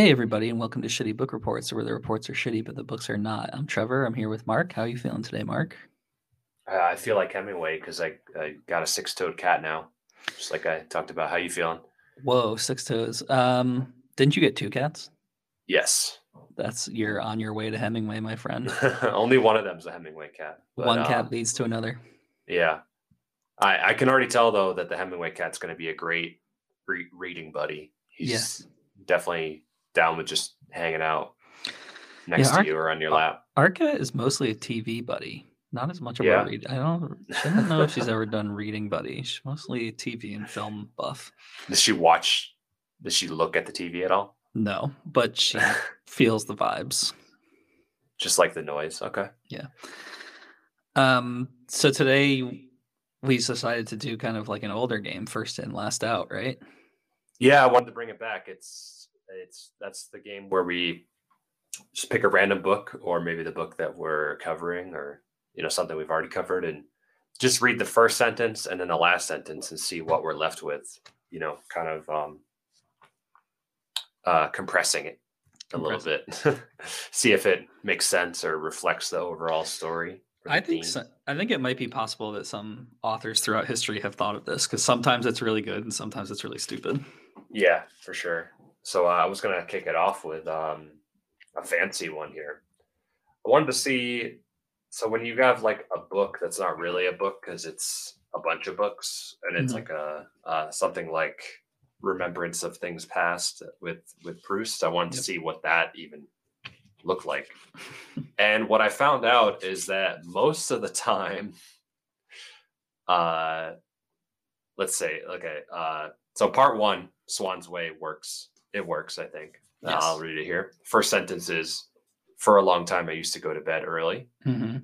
Hey, everybody, and welcome to Shitty Book Reports, where the reports are shitty, but the books are not. I'm Trevor. I'm here with Mark. How are you feeling today, Mark? Uh, I feel like Hemingway because I, I got a six-toed cat now, just like I talked about. How you feeling? Whoa, six toes. Um, didn't you get two cats? Yes. That's you're on your way to Hemingway, my friend. Only one of them's a Hemingway cat. but, One cat um, leads to another. Yeah. I, I can already tell though that the Hemingway cat's going to be a great re- reading buddy. He's Yes. definitely down with just hanging out next Ar- to you or on your lap. Arca is mostly a TV buddy, not as much of Yeah. a read. I don't. I don't know if she's ever done reading buddy. She's mostly a TV and film buff. Does she watch? Does she look at the TV at all? No, but she feels the vibes. just like the noise. Okay. Yeah. Um, so today we decided to do kind of like an older game, first in, last out, right? Yeah, I wanted to bring it back. It's it's that's the game where we just pick a random book or maybe the book that we're covering or you know something we've already covered and just read the first sentence and then the last sentence and see what we're left with, you know, kind of um uh compressing it a little bit. see if it makes sense or reflects the overall story. or I think so, I think it might be possible that some authors throughout history have thought of this because sometimes it's really good and sometimes it's really stupid. Yeah, for sure. So uh, I was gonna kick it off with um, a fancy one here. I wanted to see. So when you have like a book that's not really a book because it's a bunch of books, and it's Mhm. like a uh, something like Remembrance of Things Past with with Proust. I wanted to see what that even looked like. and what I found out is that most of the time, uh, let's say, okay, uh, so part one, Swann's Way works. It works, I think. Uh, I'll read it here. First sentence is For a long time, I used to go to bed early. hmm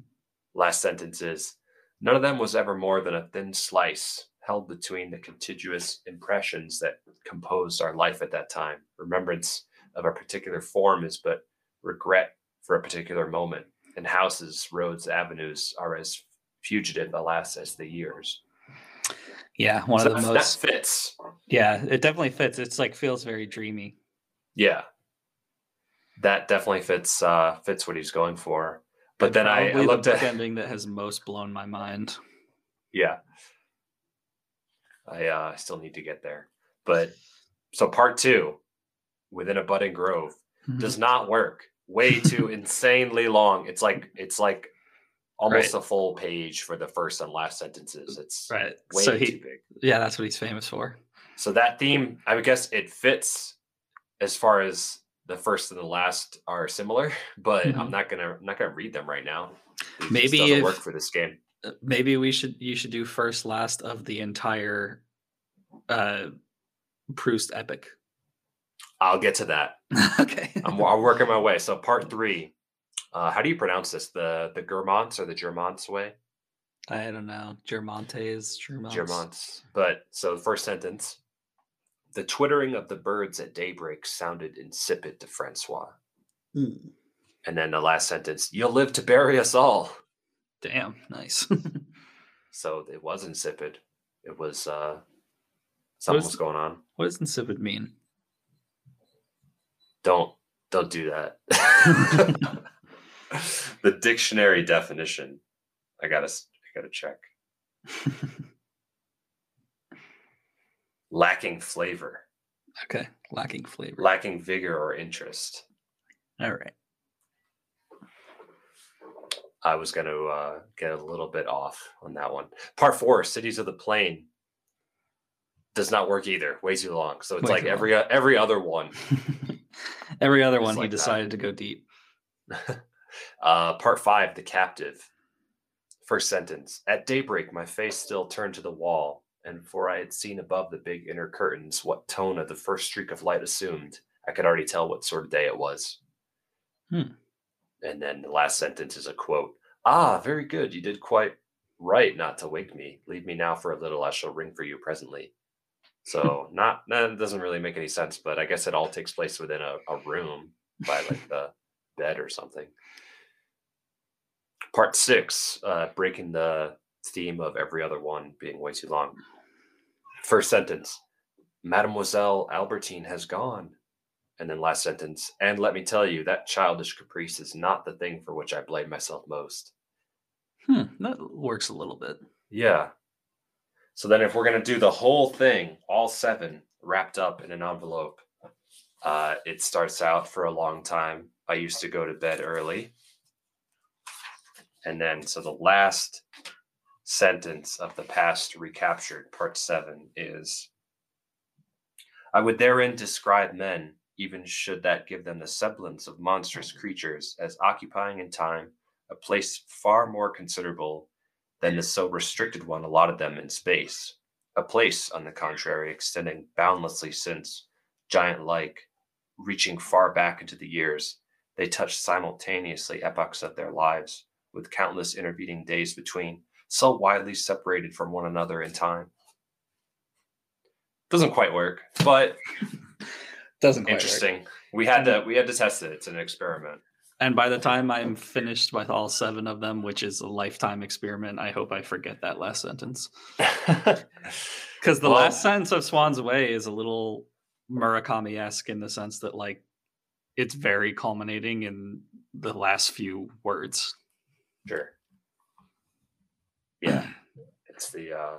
Last sentence is None of them was ever more than a thin slice held between the contiguous impressions that composed our life at that time. Remembrance of a particular form is but regret for a particular moment, and houses, roads, avenues are as fugitive, alas, as the years. Yeah, one So of the that- most. that fits. Yeah, it definitely fits. It's like feels very dreamy. Yeah. That definitely fits uh fits what he's going for. But then I, I looked at ending that has most blown my mind. yeah. I uh I still need to get there. But so part two, within a budding grove, Mhm. does not work. Way too insanely long. It's like it's like almost Right. a full page for the first and last sentences. It's Right. way so too big. yeah, that's what he's famous for. So that theme, I would guess it fits as far as the first and the last are similar, but I'm Mhm. not gonna I'm not gonna read them right now. It Maybe doesn't if- work for this game. Uh, Maybe we should you should do first last of the entire uh Proust epic. I'll get to that. okay. I'm, I'm working my way. So part three. Uh, how do you pronounce this? The the Germants or the Germants way? I don't know. Germontes, Germonts. Germants. But so the first sentence. The twittering of the birds at daybreak sounded insipid to Francois. Mm, And then the last sentence, you'll live to bury us all. Damn, nice. So it was insipid. It was uh something is- was going on. what does insipid mean? Don't don't do that. the dictionary definition. I gotta I gotta check. Lacking flavor, okay, lacking flavor. lacking vigor or interest. All right. I was going to uh, get a little bit off on that one. Part four, Cities of the Plain, does not work either. Way too long. So it's Way like every uh, every other one. Every other one, he like that. decided to go deep. Uh, part five, The Captive. First sentence At daybreak, my face still turned to the wall, and before I had seen above the big inner curtains what tone of the first streak of light assumed, I could already tell what sort of day it was. Hmm. And then the last sentence is a quote Ah, very good. You did quite right not to wake me. Leave me now for a little. I shall ring for you presently. So, not, that doesn't really make any sense, but I guess it all takes place within a, a room by like the bed or something. Part six, uh, breaking the theme of every other one being way too long. First sentence Mademoiselle Albertine has gone. And then last sentence. And let me tell you, that childish caprice is not the thing for which I blame myself most. Hmm, that works a little bit. Yeah. So then, if we're going to do the whole thing, all seven wrapped up in an envelope, uh, it starts out for a long time. I used to go to bed early. And then, so the last sentence of the past recaptured, part seven, is I would therein describe men, even should that give them the semblance of monstrous creatures, as occupying in time a place far more considerable than the so restricted one allotted them in space. A place, on the contrary, extending boundlessly since, giant like, reaching far back into the years, they touch simultaneously epochs of their lives, with countless intervening days between, so widely separated from one another in time. Doesn't quite work, but Doesn't quite work. interesting. We had to we had to test it. It's an experiment. And by the time I'm finished with all seven of them, which is a lifetime experiment, I hope I forget that last sentence. Because the Well- last sentence of Swann's Way is a little Murakami esque in the sense that, like, it's very culminating in the last few words. Sure. Yeah, it's the uh,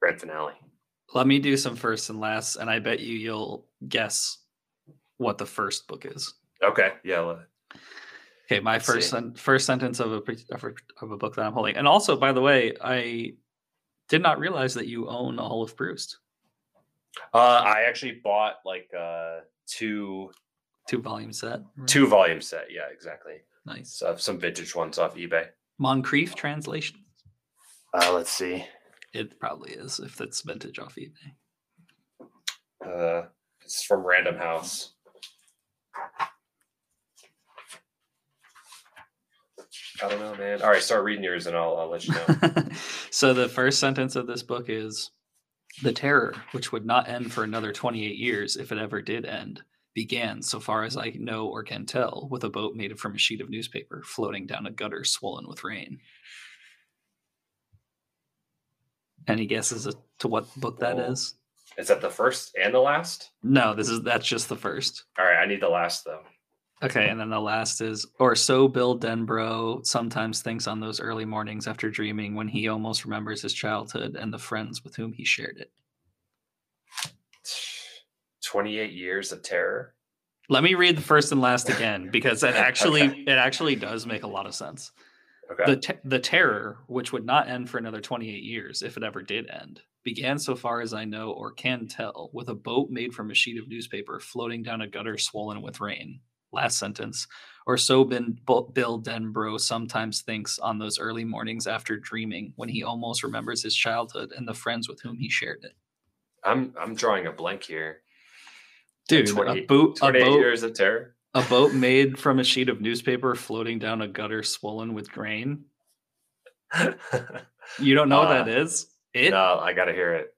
grand finale. Let me do some first and last, and I bet you you'll guess what the first book is. Okay, yeah. Okay, my Let's first sen- first sentence of a of a of a book that I'm holding, and also, by the way, I did not realize that you own all of Proust, Uh, I actually bought like uh, two two volume set. right? two volume set. Yeah, exactly. Nice So I have some vintage ones off eBay. Moncrieff translation. Uh, let's see. It probably is if it's vintage off eBay. Uh, it's from Random House. I don't know, man. All right, start reading yours, and I'll, I'll let you know. so the first sentence of this book is the terror, which would not end for another 28 years if it ever did end, began, so far as I know or can tell, with a boat made from a sheet of newspaper floating down a gutter swollen with rain. Any guesses to what book that Oh. is? Is that the first and the last? No, this is that's just the first. All right, I need the last though. Okay, and then the last is, or so Bill Denbrough sometimes thinks on those early mornings after dreaming when he almost remembers his childhood and the friends with whom he shared it. 28 years of terror. Let me read the first and last again because it actually Okay. it actually does make a lot of sense. Okay. The te- the terror, which would not end for another 28 years if it ever did end, began so far as I know or can tell with a boat made from a sheet of newspaper floating down a gutter swollen with rain. Last sentence. Or so Bo- Bill Denbrough sometimes thinks on those early mornings after dreaming when he almost remembers his childhood and the friends with whom he shared it. I'm I'm drawing a blank here. Dude, a 28 boat, a boat, years of terror. a boat made from a sheet of newspaper floating down a gutter swollen with grain. You don't know what that Uh. It no, I gotta hear it.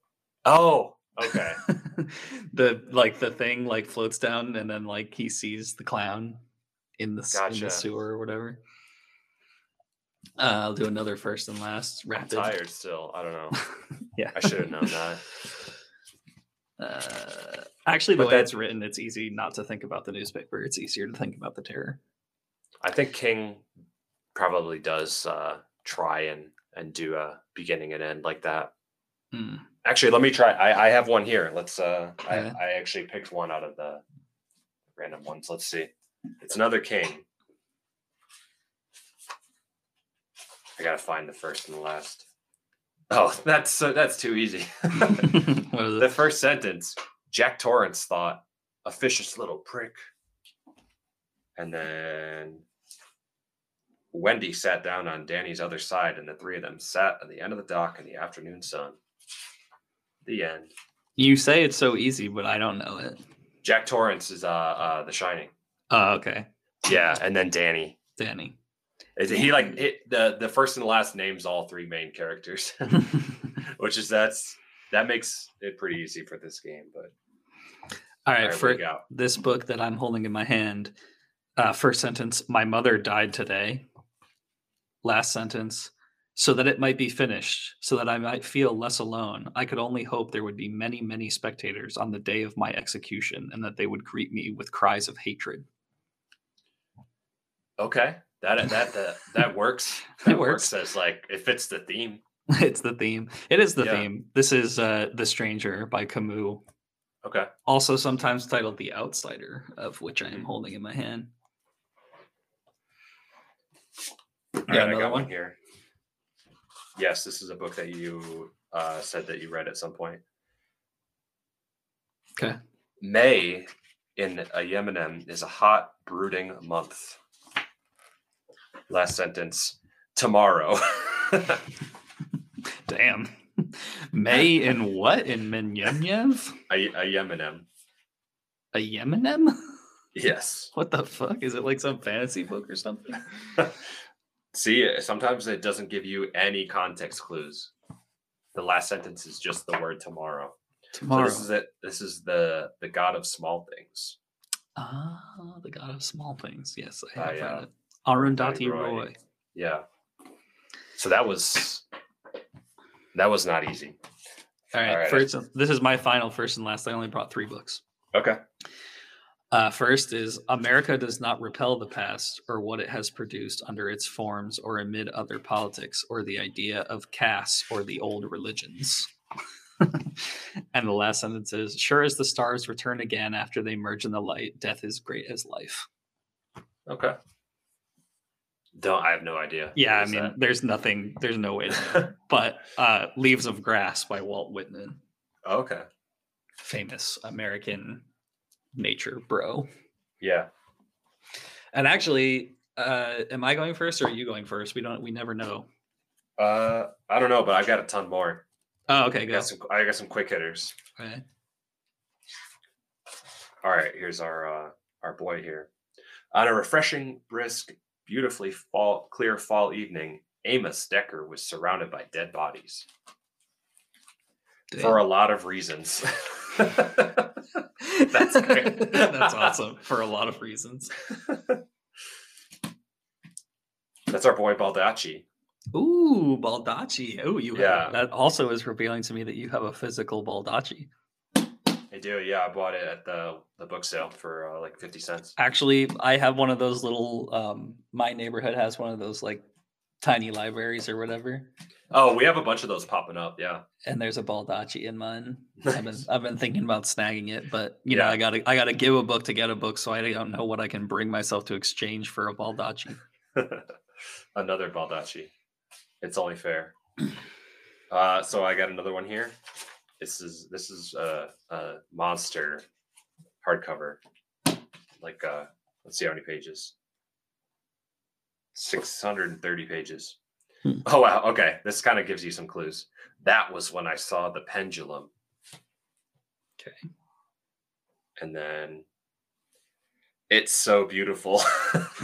Oh, okay. the like the thing like floats down and then like he sees the clown in the, s- in the sewer or whatever. Uh, I'll do another first and last I'm rapid. tired still. I don't know. yeah, I should have known that. Uh, actually, the But way that- it's written, it's easy not to think about the newspaper. It's easier to think about the terror. I think King probably does uh, try and and do a beginning and end like that. Hmm. Actually, let me try. I, I have one here. Let's. Uh, I, I actually picked one out of the random ones. Let's see. It's another King. I gotta find the first and the last. Oh, that's so that's too easy. what is the first sentence Jack Torrance thought, a vicious little prick. And then Wendy sat down on Danny's other side, and the three of them sat at the end of the dock in the afternoon sun. The end. You say it's so easy, but I don't know it. Jack Torrance is uh, uh The Shining. Oh, okay, Yeah, and then Danny. Danny. Is he like it, the the first and last names all three main characters, which is that's that makes it pretty easy for this game. But All all right, right, for this book that I'm holding in my hand, uh, first sentence: My mother died today. Last sentence: So that it might be finished, so that I might feel less alone, I could only hope there would be many, many spectators on the day of my execution, and that they would greet me with cries of hatred. Okay, that that that that works. It That works. works as like it fits the theme. it's the theme. It is the Yeah. theme. This is uh, The Stranger by Camus, Okay. also sometimes titled The Outsider, of which I am Mhm. holding in my hand. All Yeah, right, I got one one? here. Yes, this is a book that you uh, said that you read at some point. Okay. May in Ayemenem is a hot, brooding month. Last sentence. Tomorrow. Damn. May in what? In Menyev? a, Ayemenem. A Yemenem? Yes. What the fuck? Is it like some fantasy book or something? See, sometimes it doesn't give you any context clues. The last sentence is just the word tomorrow. Tomorrow. So this is it. This is the the god of small things. Ah, the god of small things. Yes, I have read it. Arundhati Roy. Roy. Yeah. So that was that was not easy. All right, All right. first. This is my final first and last. I only brought three books. Okay. Uh, first is America does not repel the past or what it has produced under its forms or amid other politics or the idea of caste or the old religions. and the last sentence is Sure as the stars return again after they merge in the light, death is great as life. Okay. Don't I have no idea. Yeah, I mean, that? there's nothing, there's no way to know. but uh, Leaves of Grass by Walt Whitman, okay. famous American nature bro. Yeah. And actually, uh, am I going first or are you going first? We don't. We never know. Uh I don't know, but I've got a ton more. Oh, okay, I got some I got some quick hitters. Okay. All right, here's our uh our boy here. On a refreshing, brisk, beautifully fall clear fall evening, Amos Decker was surrounded by dead bodies for a lot of reasons. That's great. That's awesome for a lot of reasons. That's our boy Baldacci. Ooh, Baldacci. Oh, you. Yeah. Have, that also is revealing to me that you have a physical Baldacci. I do, yeah. I bought it at the the book sale for uh, like fifty cents. Actually, I have one of those little. Um, my neighborhood has one of those like tiny libraries or whatever, Oh, we have a bunch of those popping up. Yeah. and there's a Baldacci in mine. I've been I've been thinking about snagging it, but you know Yeah. I gotta I gotta give a book to get a book, so I don't know what I can bring myself to exchange for a Baldacci. another Baldacci. It's only fair. Uh, so I got another one here. This is this is a, a monster hardcover. Like uh, let's see how many pages. Six hundred and thirty pages. Hmm. Oh wow. Okay, this kind of gives you some clues. That was when I saw the pendulum. Okay. And then it's so beautiful.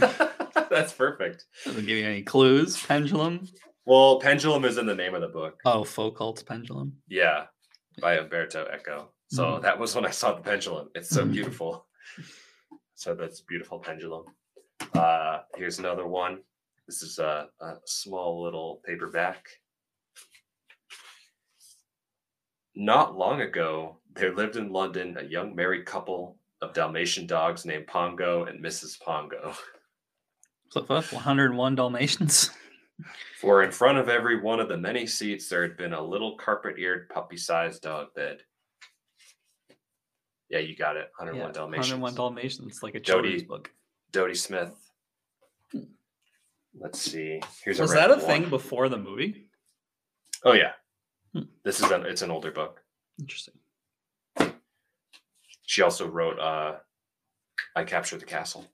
That's perfect. Doesn't give you any clues. Pendulum. Well, pendulum is in the name of the book. Oh, folk Foucault's pendulum. Yeah, by Umberto Eco. So Mhm. that was when I saw the pendulum. It's so Mhm. beautiful. So that's beautiful pendulum. Uh, here's another one. This is a, a small little paperback. Not long ago, there lived in London a young married couple of Dalmatian dogs named Pongo and Mrs. Pongo. Flip up. 101 Dalmatians. For in front of every one of the many seats, there had been a little carpet eared, puppy sized dog bed. Yeah, you got it. 101 Yeah, Dalmatians. 101 Dalmatians, It's like a children's book. Dodie Smith. Let's see. Here's Was a that a red thing before the movie? Oh yeah. Hmm. This is an it's an older book. Interesting. She also wrote uh I Captured the Castle,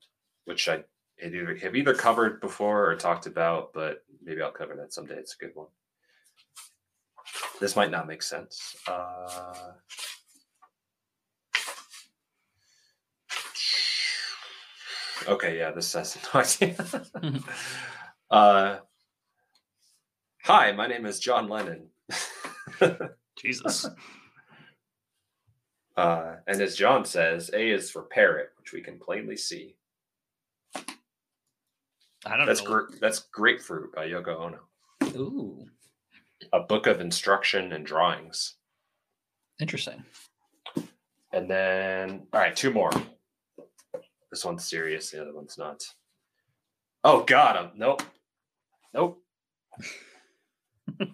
which I either, have either covered before or talked about, but maybe I'll cover that someday. It's a good one. This might not make sense. Uh, okay, yeah, this says no idea. uh, hi, my name is John Lennon. Jesus. Uh, and as John says, A is for parrot, which we can plainly see. I don't That's know. gr- that's grapefruit by Yoko Ono. Ooh, a book of instruction and drawings. interesting. And then, all right, two more. This one's serious. The other one's not. Oh God, um, nope, nope.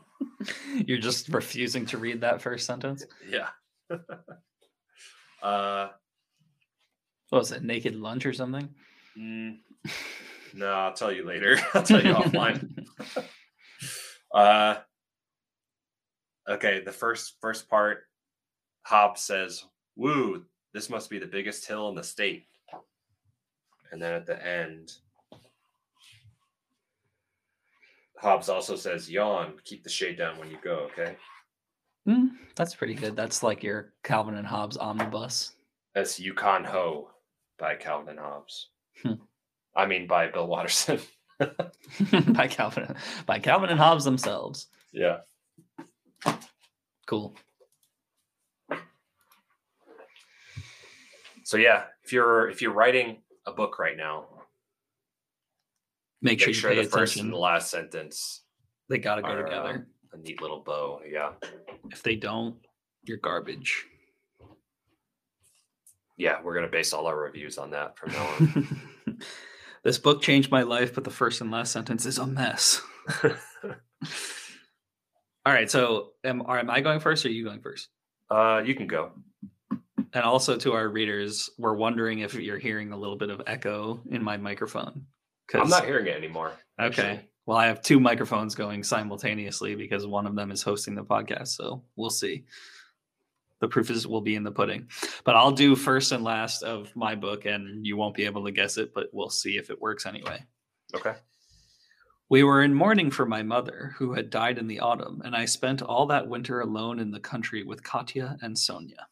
You're just refusing to read that first sentence. Yeah. uh, What was it? Naked lunch or something? mm, no, I'll tell you later. I'll tell you offline. Uh, okay, the first first part, Hobbes says, "Woo, this must be the biggest hill in the state." And then at the end, Hobbes also says, "Yawn, keep the shade down when you go." Okay, Hmm, that's pretty good. That's like your Calvin and Hobbes omnibus. that's Yukon Ho by Calvin and Hobbes. Hmm. I mean, by Bill Watterson. by Calvin by Calvin and Hobbes themselves. yeah. Cool. So yeah, if you're if you're writing a book right now, Make sure make you sure pay the first attention. and the last sentence They got to go are, uh, together. a neat little bow. Yeah. If they don't, you're garbage. Yeah, we're gonna base all our reviews on that from now on. this book changed my life, but the first and last sentence is a mess. All right, so am, am I going first or are you going first? uh, you can go. And also to our readers, we're wondering if you're hearing a little bit of echo in my microphone. I'm not hearing it anymore. Okay. actually. Well, I have two microphones going simultaneously because one of them is hosting the podcast. So we'll see. The proof is will be in the pudding. But I'll do first and last of my book, and you won't be able to guess it, but we'll see if it works anyway. Okay. We were in mourning for my mother, who had died in the autumn, and I spent all that winter alone in the country with Katya and Sonia.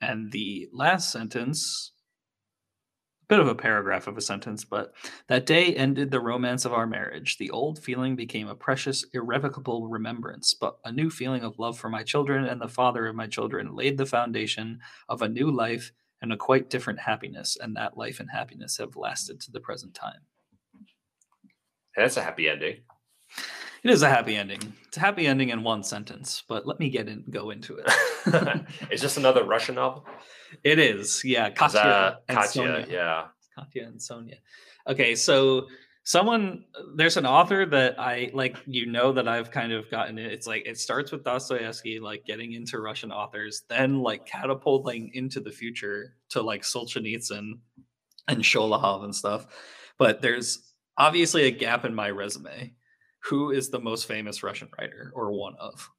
And the last sentence, bit of a paragraph of a sentence, but that day ended the romance of our marriage. The old feeling became a precious, irrevocable remembrance, but a new feeling of love for my children and the father of my children laid the foundation of a new life and a quite different happiness, and that life and happiness have lasted to the present time. That's a happy ending. It is a happy ending. It's a happy ending in one sentence, but let me get in go into it. Is this another Russian novel? it is, yeah. Katya that and Katya, Sonia. yeah. Katya and Sonia. Okay, so someone there's an author that I like you know that I've kind of gotten it. It's like it starts with Dostoevsky, like getting into Russian authors, then like catapulting into the future to like Solzhenitsyn and Sholokhov and stuff. But there's obviously a gap in my resume. Who is the most famous Russian writer or one of?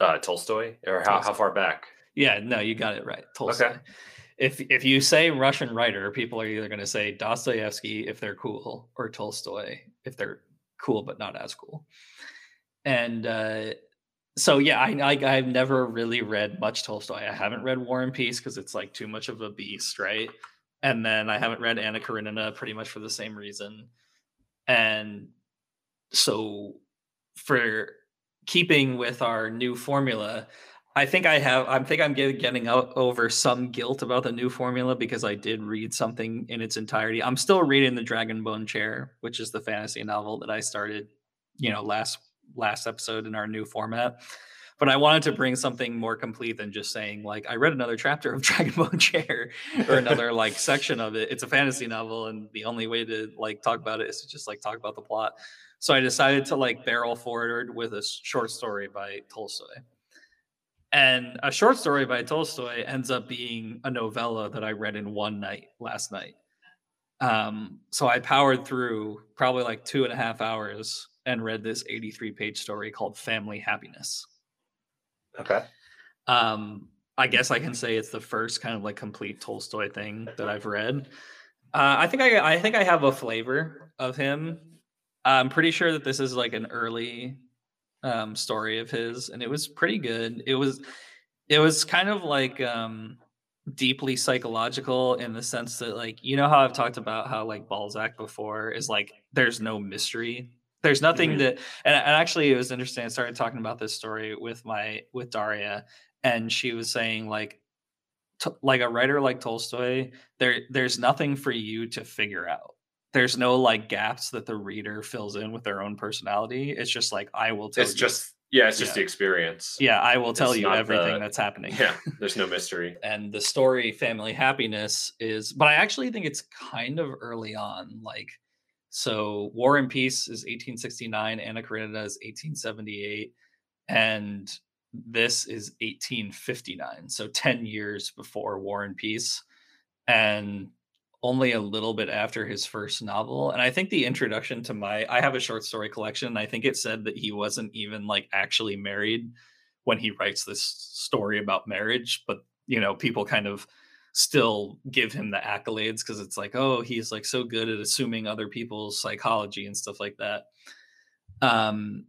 Uh, Tolstoy, or how, how far back? Yeah, no, you got it right. Tolstoy. If if you say Russian writer, people are either going to say Dostoevsky if they're cool, or Tolstoy if they're cool but not as cool. And uh, so, yeah, I, I I've never really read much Tolstoy. I haven't read War and Peace because it's like too much of a beast, right? And then I haven't read Anna Karenina pretty much for the same reason. And so, for keeping with our new formula, I think I have. I think I'm getting over some guilt about the new formula because I did read something in its entirety. I'm still reading the Dragonbone Chair, which is the fantasy novel that I started, you know, last last episode in our new format. But I wanted to bring something more complete than just saying like I read another chapter of Dragonbone Chair or another like section of it. It's a fantasy novel, and the only way to like talk about it is to just like talk about the plot. So I decided to like barrel forward with a short story by Tolstoy. And a short story by Tolstoy ends up being a novella that I read in one night last night. Um, so I powered through probably like two and a half hours and read this 83 page story called Family Happiness. Okay. Um, I guess I can say it's the first kind of like complete Tolstoy thing that I've read. Uh, I think I I think I have a flavor of him. I'm pretty sure that this is like an early um, story of his, and it was pretty good. It was it was kind of like um, deeply psychological in the sense that like you know how I've talked about how like Balzac before is like there's no mystery. There's nothing Mhm. that and, and actually it was interesting. I started talking about this story with my with Daria, and she was saying like t- like a writer like Tolstoy, there there's nothing for you to figure out. there's no like gaps that the reader fills in with their own personality. It's just like I will tell It's you. just yeah, it's just Yeah. the experience. yeah, I will tell it's you everything the- that's happening. Yeah, there's no mystery. and the story family happiness is but i actually think it's kind of early on like so war and peace is 1869 anna karenina is 1878 and this is 1859 so 10 years before war and peace and only a little bit after his first novel and i think the introduction to my i have a short story collection i think it said that he wasn't even like actually married when he writes this story about marriage but you know people kind of still give him the accolades because it's like oh he's like so good at assuming other people's psychology and stuff like that. Um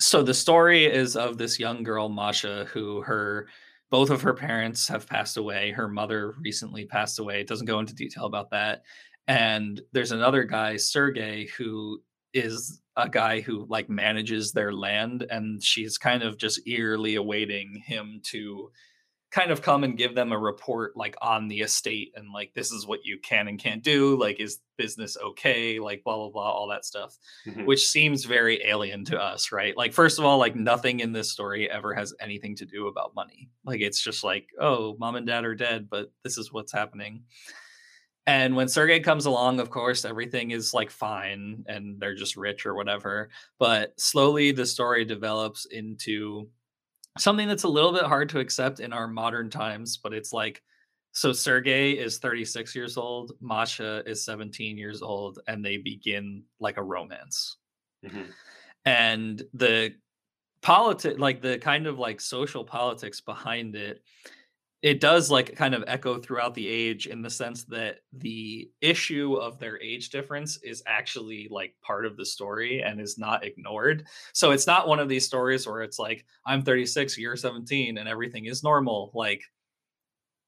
so the story is of this young girl masha who her both of her parents have passed away. Her mother recently passed away. It doesn't go into detail about that. And there's another guy sergey who is a guy who like manages their land and she's kind of just eagerly awaiting him to kind of come and give them a report like on the estate and like this is what you can and can't do like is business okay like blah blah blah all that stuff Mhm. which seems very alien to us right like first of all like nothing in this story ever has anything to do about money like it's just like oh mom and dad are dead but this is what's happening and when Sergey comes along, of course, everything is like fine and they're just rich or whatever. But slowly the story develops into something that's a little bit hard to accept in our modern times. But it's like, so Sergey is 36 years old, Masha is 17 years old, and they begin like a romance. Mhm. And the politics, like the kind of like social politics behind it, it does like kind of echo throughout the age in the sense that the issue of their age difference is actually like part of the story and is not ignored. So it's not one of these stories where it's like I'm 36, you're 17 and everything is normal. Like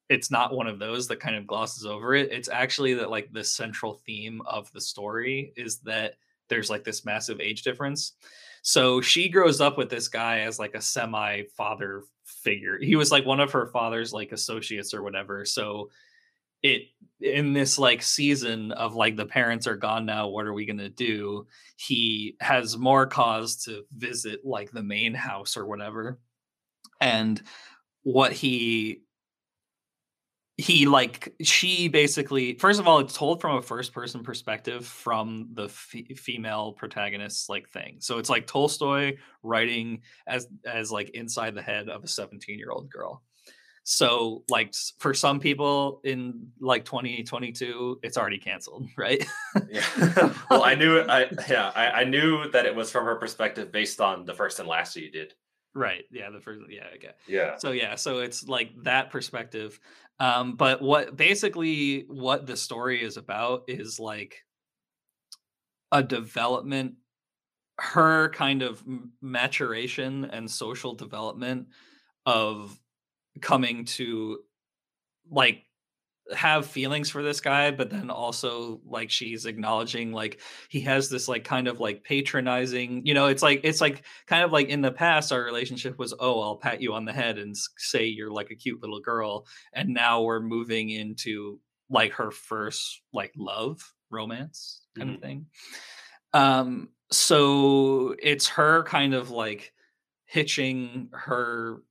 it's not one of those that kind of glosses over it. It's actually that like the central theme of the story is that there's like this massive age difference. So she grows up with this guy as like a semi father figure. He was like one of her father's like associates or whatever. So it in this like season of like the parents are gone now, what are we going to do? He has more cause to visit like the main house or whatever. And what he he like she basically first of all it's told from a first person perspective from the f- female protagonist like thing so it's like tolstoy writing as as like inside the head of a 17 year old girl so like for some people in like 2022 it's already canceled right Yeah. well, I knew I yeah I, I knew that it was from her perspective based on the first and last that you did. right yeah the first yeah okay Yeah. so yeah so it's like that perspective um but what basically what the story is about is like a development her kind of maturation and social development of coming to like have feelings for this guy but then also like she's acknowledging like he has this like kind of like patronizing you know it's like it's like kind of like in the past our relationship was oh i'll pat you on the head and say you're like a cute little girl and now we're moving into like her first like love romance kind Mhm. of thing um so it's her kind of like hitching her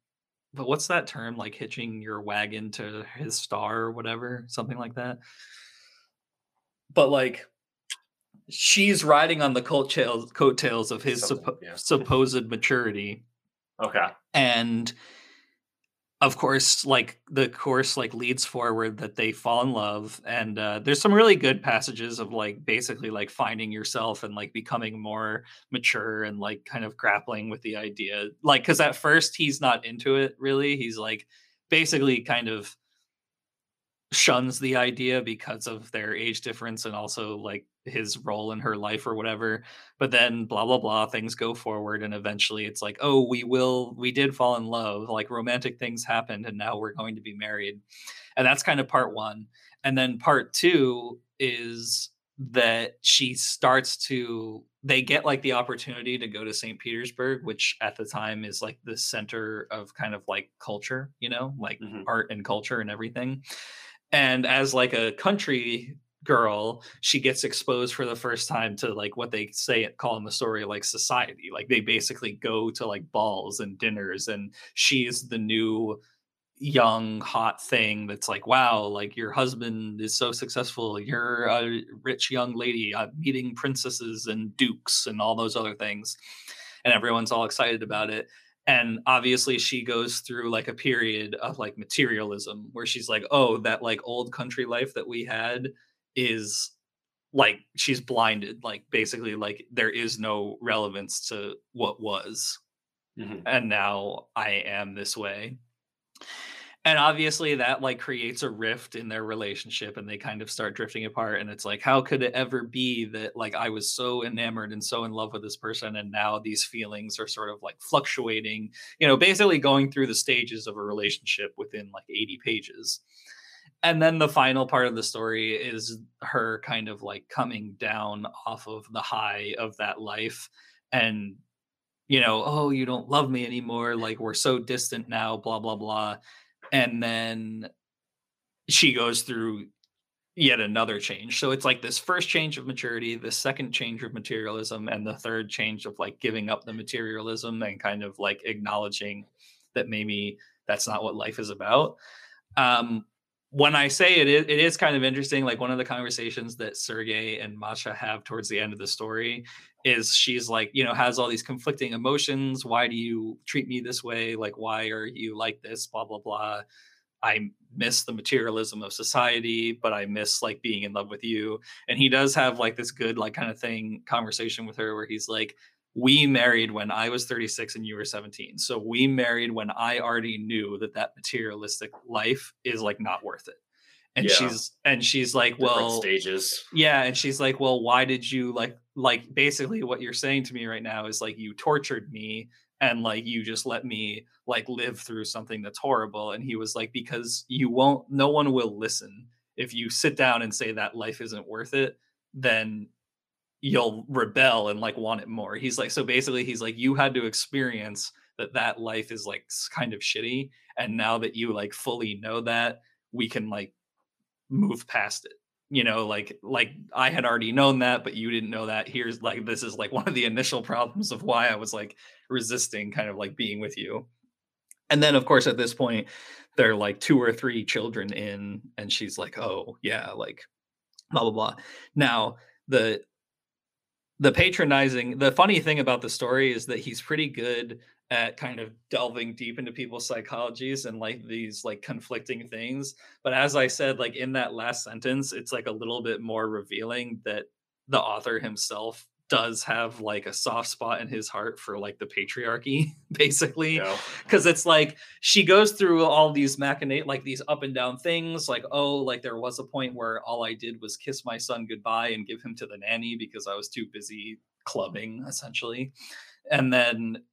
but what's that term like hitching your wagon to his star or whatever something like that but like she's riding on the coattails coattails of his suppo- yeah. supposed maturity Okay. and of course like the course like leads forward that they fall in love and uh, there's some really good passages of like basically like finding yourself and like becoming more mature and like kind of grappling with the idea like because at first he's not into it really he's like basically kind of shuns the idea because of their age difference and also like his role in her life or whatever but then blah blah blah things go forward and eventually it's like oh we will we did fall in love like romantic things happened and now we're going to be married. And that's kind of part one. And then part two is that she starts to they get like the opportunity to go to st petersburg which at the time is like the center of kind of like culture you know like Mhm. art and culture and everything. And as like a country girl she gets exposed for the first time to like what they say call in the story like society. Like they basically go to like balls and dinners and she's the new young hot thing that's like wow like your husband is so successful. You're a rich young lady uh, meeting princesses and dukes and all those other things. And everyone's all excited about it. And obviously she goes through like a period of like materialism where she's like oh that like old country life that we had is like she's blinded like basically like there is no relevance to what was. Mm-hmm. and now i am this way. And obviously that like creates a rift in their relationship and they kind of start drifting apart and it's like how could it ever be that like i was so enamored and so in love with this person and now these feelings are sort of like fluctuating you know basically going through the stages of a relationship within like 80 pages and then the final part of the story is her kind of like coming down off of the high of that life and you know oh you don't love me anymore like we're so distant now blah blah blah and then she goes through yet another change. So it's like this first change of maturity, the second change of materialism, and the third change of like giving up the materialism and kind of like acknowledging that maybe that's not what life is about. Um, when I say it is, it is kind of interesting. Like one of the conversations that Sergey and Masha have towards the end of the story is she's like, you know, has all these conflicting emotions. Why do you treat me this way? Like, why are you like this? Blah, blah, blah. I miss the materialism of society, but I miss like being in love with you. And he does have like this good, like kind of thing conversation with her where he's like, we married when I was 36 and you were 17. So we married when I already knew that that materialistic life is like not worth it. And yeah. she's and she's like, Different well, stages. Yeah, and she's like, well, why did you like like basically what you're saying to me right now is like you tortured me and like you just let me like live through something that's horrible and he was like because you won't no one will listen if you sit down and say that life isn't worth it then you'll rebel and like want it more. He's like, so basically, he's like, you had to experience that that life is like kind of shitty, and now that you like fully know that, we can like move past it. You know, like like I had already known that, but you didn't know that. Here's like this is like one of the initial problems of why I was like resisting kind of like being with you. And then of course at this point, they're like two or three children in, and she's like, oh yeah, like blah blah blah. Now the the patronizing the funny thing about the story is that he's pretty good at kind of delving deep into people's psychologies and like these like conflicting things. But as i said like in that last sentence it's like a little bit more revealing that the author himself does have like a soft spot in his heart for like the patriarchy basically. Because yeah. it's like she goes through all these machinate like these up and down things like oh like there was a point where all i did was kiss my son goodbye and give him to the nanny because i was too busy clubbing essentially. And then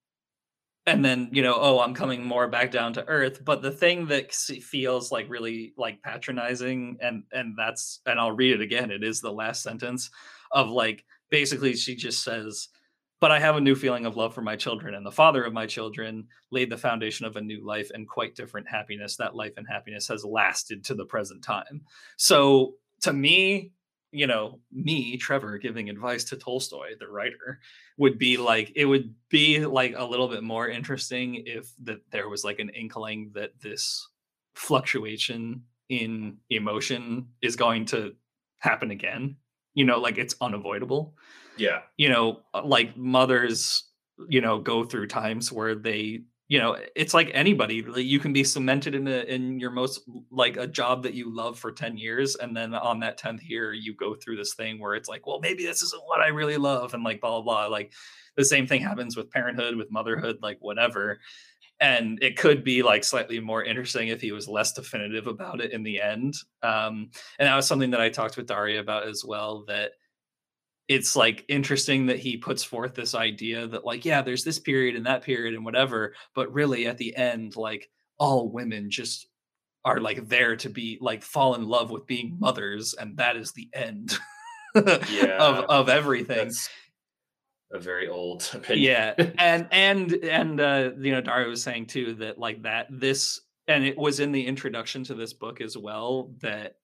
and then you know oh i'm coming more back down to earth. But the thing that feels like really like patronizing and and that's and i'll read it again it is the last sentence of like basically she just says but i have a new feeling of love for my children and the father of my children laid the foundation of a new life and quite different happiness. That life and happiness has lasted to the present time. So to me you know me trevor giving advice to tolstoy the writer would be like it would be like a little bit more interesting if that there was like an inkling that this fluctuation in emotion is going to happen again you know like it's unavoidable. Yeah. You know uh, like mothers you know go through times where they you know it's like anybody you can be cemented in a in your most like a job that you love for 10 years and then on that 10th year you go through this thing where it's like well maybe this isn't what i really love and like blah blah blah like the same thing happens with parenthood with motherhood like whatever and it could be like slightly more interesting if he was less definitive about it in the end um and that was something that i talked with daria about as well that it's like interesting that he puts forth this idea that like yeah there's this period and that period and whatever but really at the end like all women just are like there to be like fall in love with being mothers and that is the end yeah, of of everything a very old opinion. Yeah, and and and uh, you know, Daria was saying too that like that this, and it was in the introduction to this book as well that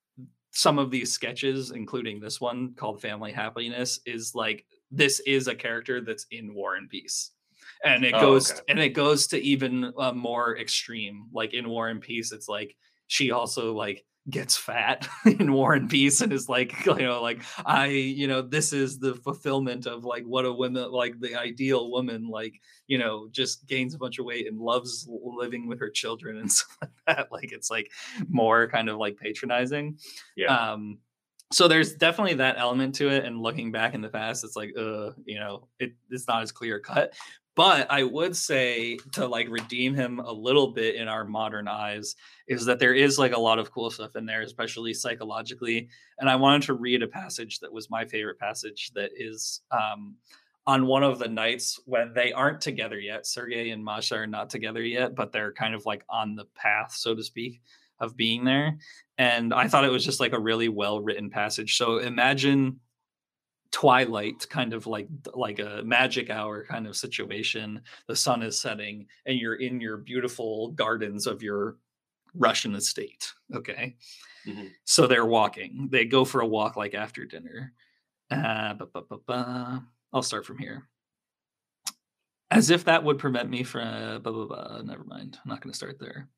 some of these sketches, including this one called Family Happiness, is like this is a character that's in War and Peace. And it Oh, goes okay. and it goes to even uh, more extreme. Like in War and Peace, it's like she also like gets fat in War and Peace and is like, you know, like I, you know, this is the fulfillment of like what a woman, like the ideal woman, like, you know, just gains a bunch of weight and loves living with her children and stuff like that. Like it's like more kind of like patronizing. Yeah. Um, so there's definitely that element to it. And looking back in the past, it's like, uh, you know, it, it's not as clear cut. But I would say to like redeem him a little bit in our modern eyes is that there is like a lot of cool stuff in there, especially psychologically. And I wanted to read a passage that was my favorite passage that is um, on one of the nights when they aren't together yet. Sergey and Masha are not together yet, but they're kind of like on the path, so to speak, of being there. And I thought it was just like a really well written passage. So imagine twilight kind of like like a magic hour kind of situation. The sun is setting and you're in your beautiful gardens of your russian estate okay? Mhm. so they're walking. They go for a walk like after dinner. Uh, i'll start from here. As if that would prevent me from blah, blah, blah. never mind. I'm not going to start there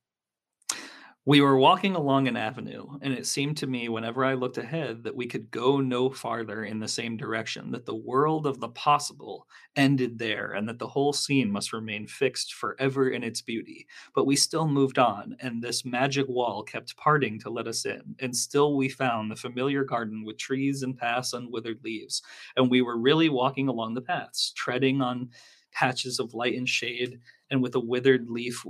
we were walking along an avenue, and it seemed to me whenever I looked ahead that we could go no farther in the same direction, that the world of the possible ended there, and that the whole scene must remain fixed forever in its beauty. But we still moved on, and this magic wall kept parting to let us in, and still we found the familiar garden with trees and paths and withered leaves, and we were really walking along the paths, treading on patches of light and shade, and with a withered leaf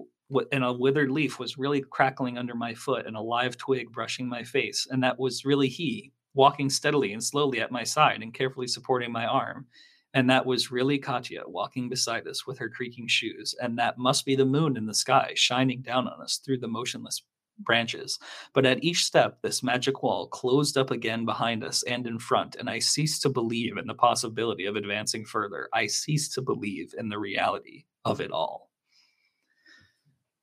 and a withered leaf was really crackling under my foot and a live twig brushing my face and that was really he walking steadily and slowly at my side and carefully supporting my arm. And that was really katya walking beside us with her creaking shoes and that must be the moon in the sky shining down on us through the motionless branches. But at each step this magic wall closed up again behind us and in front and i ceased to believe in the possibility of advancing further. I ceased to believe in the reality of it all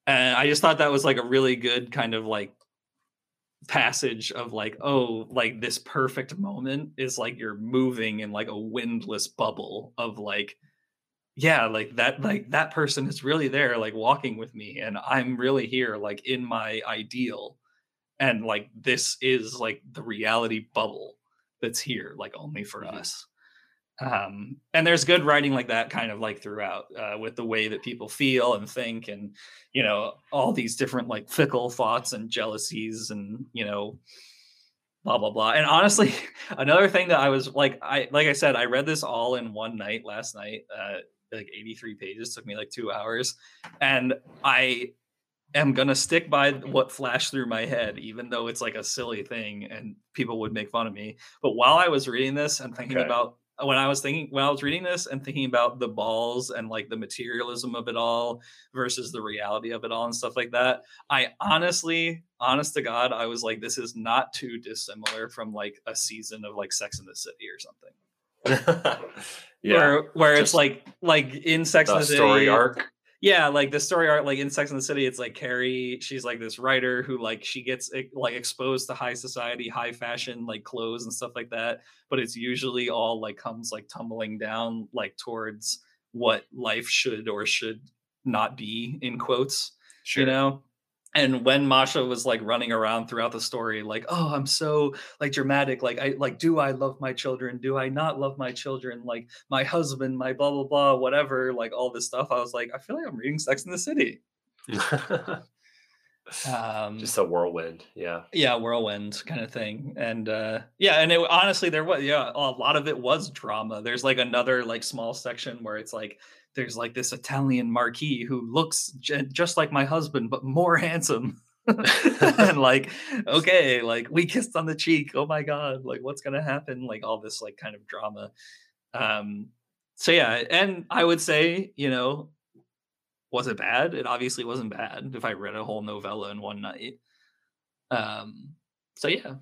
and I just thought that was like a really good kind of like passage of like, oh, like this perfect moment is like you're moving in like a windless bubble of like, yeah, like that, like that person is really there, like walking with me, and I'm really here, like in my ideal. And like this is like the reality bubble that's here, like only for Mhm. us um and there's good writing like that kind of like throughout uh, with the way that people feel and think and you know all these different like fickle thoughts and jealousies and you know blah blah blah. And honestly another thing that i was like i like i said i read this all in one night last night uh like 83 pages took me like two hours. And i am gonna stick by what flashed through my head even though it's like a silly thing and people would make fun of me. But while i was reading this and thinking Okay. about when I was thinking when I was reading this and thinking about the balls and like the materialism of it all versus the reality of it all and stuff like that, I honestly, honest to God, I was like, this is not too dissimilar from like a season of like Sex in the City or something. yeah. Where where it's like like in Sex in the the City story arc. Yeah like the story art like in sex and the city it's like carrie she's like this writer who like she gets like exposed to high society high fashion like clothes and stuff like that but it's usually all like comes like tumbling down like towards what life should or should not be in quotes Sure. you know and when masha was like running around throughout the story like oh i'm so like dramatic like i like do i love my children do i not love my children like my husband my blah blah blah whatever like all this stuff i was like i feel like i'm reading sex in the city um just a whirlwind. Yeah. yeah whirlwind kind of thing and uh yeah and it honestly there was yeah a lot of it was drama there's like another like small section where it's like there's like this italian marquis who looks j- just like my husband but more handsome. And like okay like we kissed on the cheek. Oh my god like what's gonna happen? Like all this like kind of drama. Um so yeah and i would say you know was it bad? It obviously wasn't bad if i read a whole novella in one night. Um so yeah.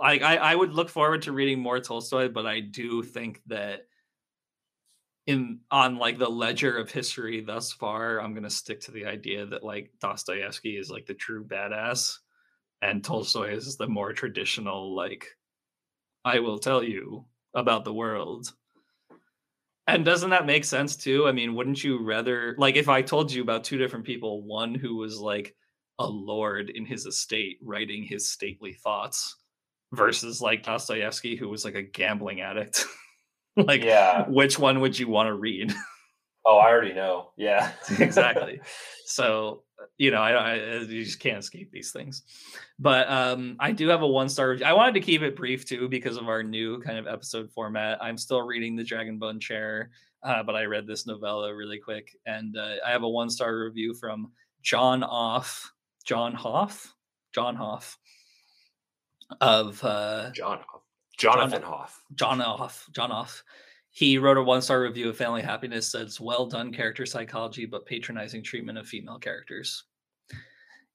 Like I, I would look forward to reading more tolstoy but i do think that in on like the ledger of history thus far i'm to stick to the idea that like dostoevsky is like the true badass and Tolstoy is the more traditional, like, I will tell you about the world. And doesn't that make sense too? I mean, wouldn't you rather, like, if I told you about two different people, one who was like a lord in his estate writing his stately thoughts versus like Dostoevsky, who was like a gambling addict? like, Yeah. which one would you want to read? Oh, I already know. Yeah. exactly. So you know, I, I you just can't escape these things. But um, I do have a one star. I wanted to keep it brief too because of our new kind of episode format. I'm still reading the Dragonbone Chair, uh, but I read this novella really quick, and uh, I have a one star review from John Off, John Hoff, John Hoff of uh, John Jonathan Hoff. John Hoff. John Hoff. He wrote a one star review of Family Happiness. Says, "Well done character psychology, but patronizing treatment of female characters."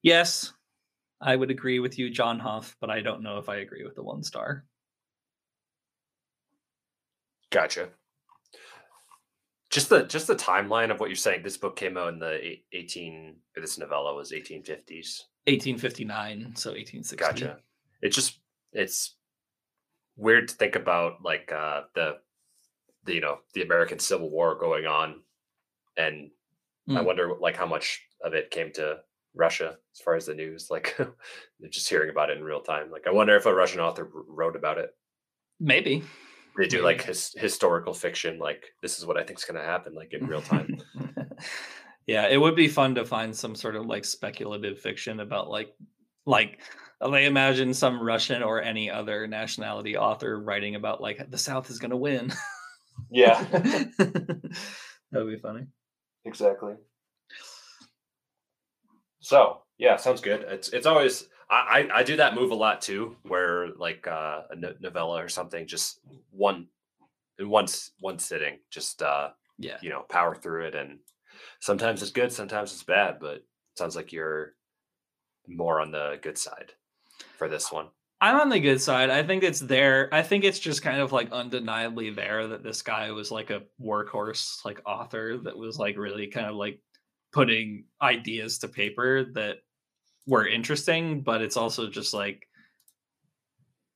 Yes, I would agree with you, John Hoff, but I don't know if I agree with the one star. Gotcha. Just the just the timeline of what you're saying. This book came out in the 18. Or this novella was 1850s. 1859, so 1860. Gotcha. It just it's weird to think about like uh the the you know the American Civil War going on, and I Mm. wonder like how much of it came to Russia as far as the news. Like just hearing about it in real time. Like I wonder if a Russian author wrote about it. Maybe. They do like his, historical fiction. Like this is what I think is going to happen. Like in real time. yeah, it would be fun to find some sort of like speculative fiction about like like I imagine some Russian or any other nationality author writing about like the South is going to win. yeah. that would be funny. Exactly. So yeah, sounds good. It's it's always I I, I do that move a lot too, where like uh, a novella or something, just one in one one sitting, just uh Yeah. you know power through it, and sometimes it's good, sometimes it's bad, but it sounds like you're more on the good side for this one. I'm on the good side. I think it's there. I think it's just kind of like undeniably there that this guy was like a workhorse, like author that was like really kind of like putting ideas to paper that were interesting, but it's also just like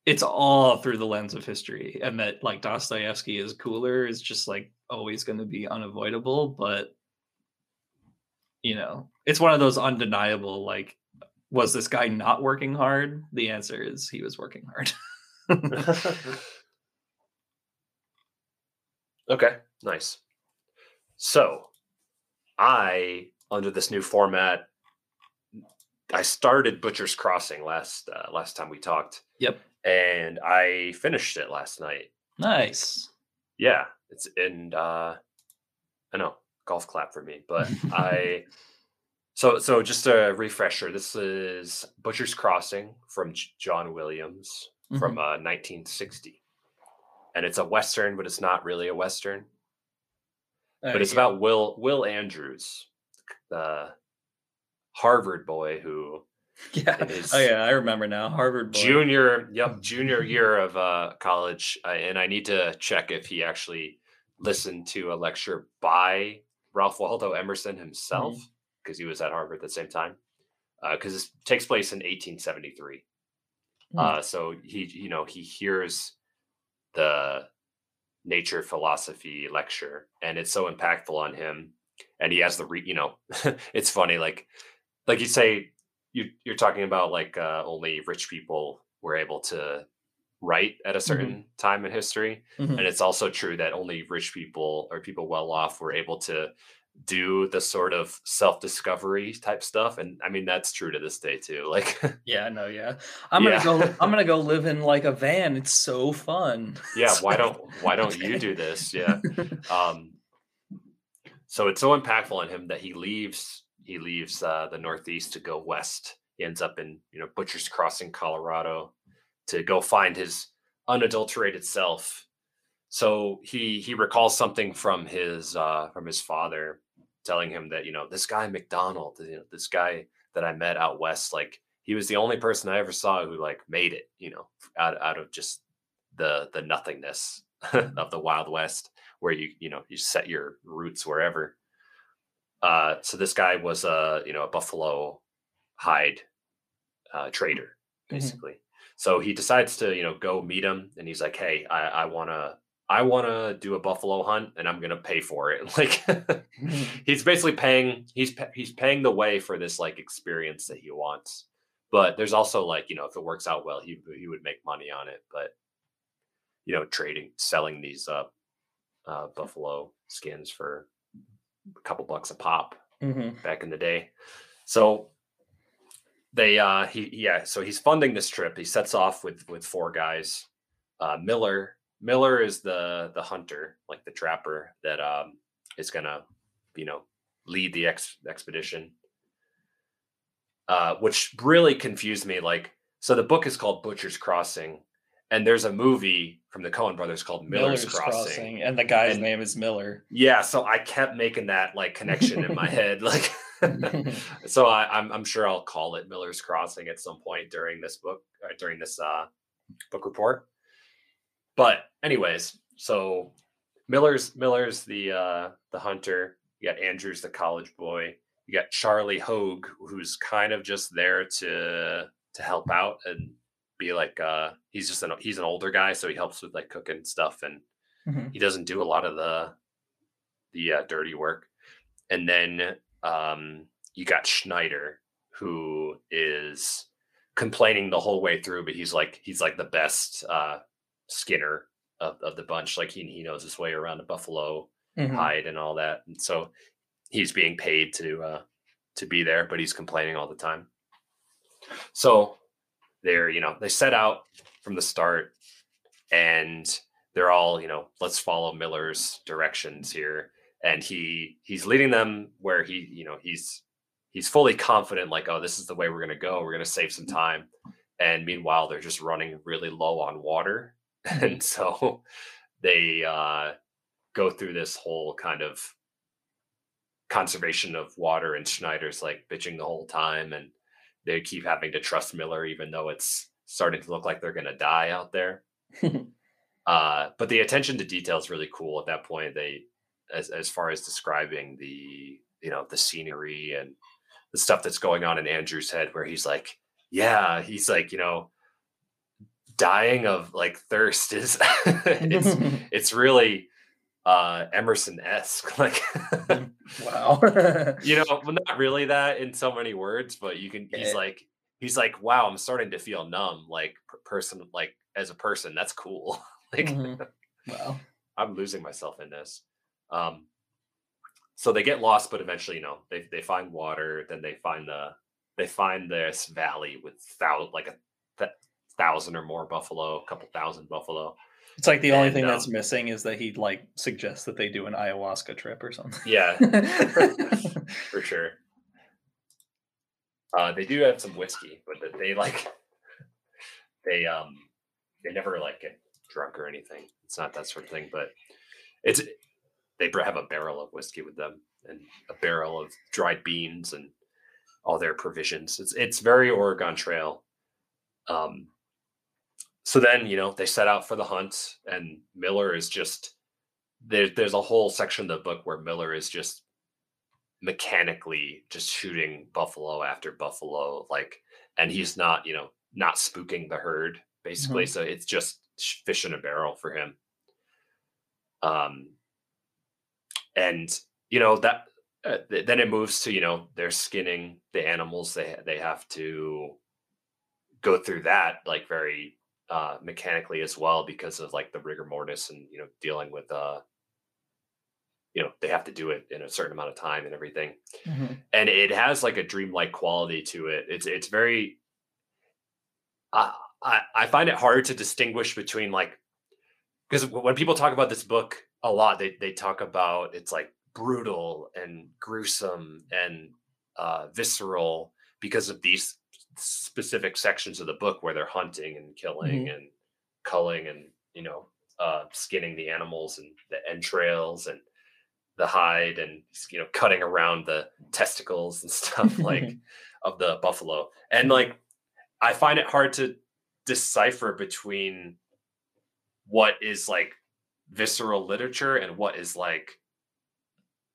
it's all through the lens of history. And that like Dostoevsky is cooler is just like always going to be unavoidable. But you know, it's one of those undeniable like was this guy not working hard? The answer is he was working hard. Okay, nice. So, I under this new format, I started Butcher's Crossing last uh, last time we talked, yep. and I finished it last night. Nice. Yeah, it's and uh, I know golf clap for me, but I. So so just a refresher. This is Butcher's Crossing from J- John Williams from uh, 1960, and it's a western, but it's not really a western. but it's about Will Will Andrews, the Harvard boy who yeah. Oh yeah, I remember now. Harvard boy. junior yep junior year of uh, college, uh, and I need to check if he actually listened to a lecture by Ralph Waldo Emerson himself because he was at Harvard at the same time. Because this takes place in 1873. Hmm. Uh, so he, you know, he hears the nature philosophy lecture, and it's so impactful on him. And he has the, re- you know, it's funny, like, like you say, you you're talking about like uh, only rich people were able to write at a certain time in history, Mhm. and it's also true that only rich people or people well off were able to do the sort of self-discovery type stuff and i mean that's true to this day too like Yeah, no, yeah. I'm gonna go. I'm gonna go live in like a van. It's so fun. yeah It's why don't why don't you do this yeah um so it's so impactful on him that he leaves he leaves uh, the northeast to go west he ends up in you know butcher's crossing colorado to go find his unadulterated self so he he recalls something from his uh from his father telling him that you know this guy mcdonald you know this guy that i met out west like he was the only person i ever saw who like made it you know out, out of just the the nothingness of the wild west where you you know you set your roots wherever uh so this guy was a you know a buffalo hide uh trader basically. Mm-hmm. So he decides to, you know, go meet him and he's like, Hey, I, I wanna I wanna do a buffalo hunt and I'm gonna pay for it. Like he's basically paying he's he's paying the way for this like experience that he wants. But there's also like, you know, if it works out well, he he would make money on it. But you know, trading selling these uh, uh buffalo skins for a couple bucks a pop mm-hmm. back in the day. So they uh he yeah so he's funding this trip he sets off with with four guys uh miller miller is the the hunter like the trapper that um is gonna you know lead the ex- expedition uh which really confused me like so the book is called butcher's crossing and there's a movie from the Coen brothers called Miller's, Miller's Crossing. Crossing. and the guy's and, name is Miller. Yeah, so I kept making that like connection in my head, like so I, am I'm, I'm sure I'll call it Miller's Crossing at some point during this book, uh, during this uh, book report. But anyways, so Miller's Miller's the uh, the hunter. You got Andrews the college boy. You got Charlie Hogue, who's kind of just there to to help out and be like uh he's just an he's an older guy, so he helps with like cooking stuff and mm-hmm. he doesn't do a lot of the the uh, dirty work. And then um, you got Schneider, who is complaining the whole way through, but he's like he's like the best uh, skinner of, of the bunch. Like he he knows his way around a buffalo mm-hmm. hide and all that, and so he's being paid to uh, to be there, but he's complaining all the time. So they're you know they set out from the start, and they're all you know let's follow Miller's directions here and he he's leading them where he you know he's he's fully confident like oh this is the way we're going to go we're going to save some time and meanwhile they're just running really low on water and so they uh go through this whole kind of conservation of water and Schneider's like bitching the whole time and they keep having to trust Miller even though it's starting to look like they're going to die out there. uh but the attention to detail is really cool at that point. They as as far as describing the you know the scenery and the stuff that's going on in Andrew's head where he's like yeah he's like you know dying of like thirst is it's it's really uh emerson-esque like wow you know well not really that in so many words but you can he's like he's like wow i'm starting to feel numb like person like as a person that's cool like mm-hmm. wow i'm losing myself in this um, so they get lost, but eventually, you know, they they find water. Then they find the they find this valley with thou like a th- thousand or more buffalo, a couple thousand buffalo. It's like the only thing um, that's missing is that he like suggests that they do an ayahuasca trip or something. Yeah, for sure. Uh, they do have some whiskey, but they like they um they never like get drunk or anything. It's not that sort of thing, but it's they have a barrel of whiskey with them and a barrel of dried beans and all their provisions. It's it's very Oregon Trail. Um, so then you know they set out for the hunt, and Miller is just there. There's a whole section of the book where Miller is just mechanically just shooting buffalo after buffalo, like, and he's not you know not spooking the herd basically. Mm-hmm. So it's just fish in a barrel for him. Um, and you know that uh, th- then it moves to you know they're skinning the animals they they have to go through that like very uh mechanically as well because of like the rigor mortis and you know dealing with uh you know they have to do it in a certain amount of time and everything mm-hmm. and it has like a dreamlike quality to it it's it's very uh, I, I find it hard to distinguish between like because when people talk about this book a lot. They they talk about it's like brutal and gruesome and uh, visceral because of these specific sections of the book where they're hunting and killing mm-hmm. and culling and you know uh, skinning the animals and the entrails and the hide and you know cutting around the testicles and stuff like of the buffalo and like i find it hard to decipher between what is like visceral literature and what is like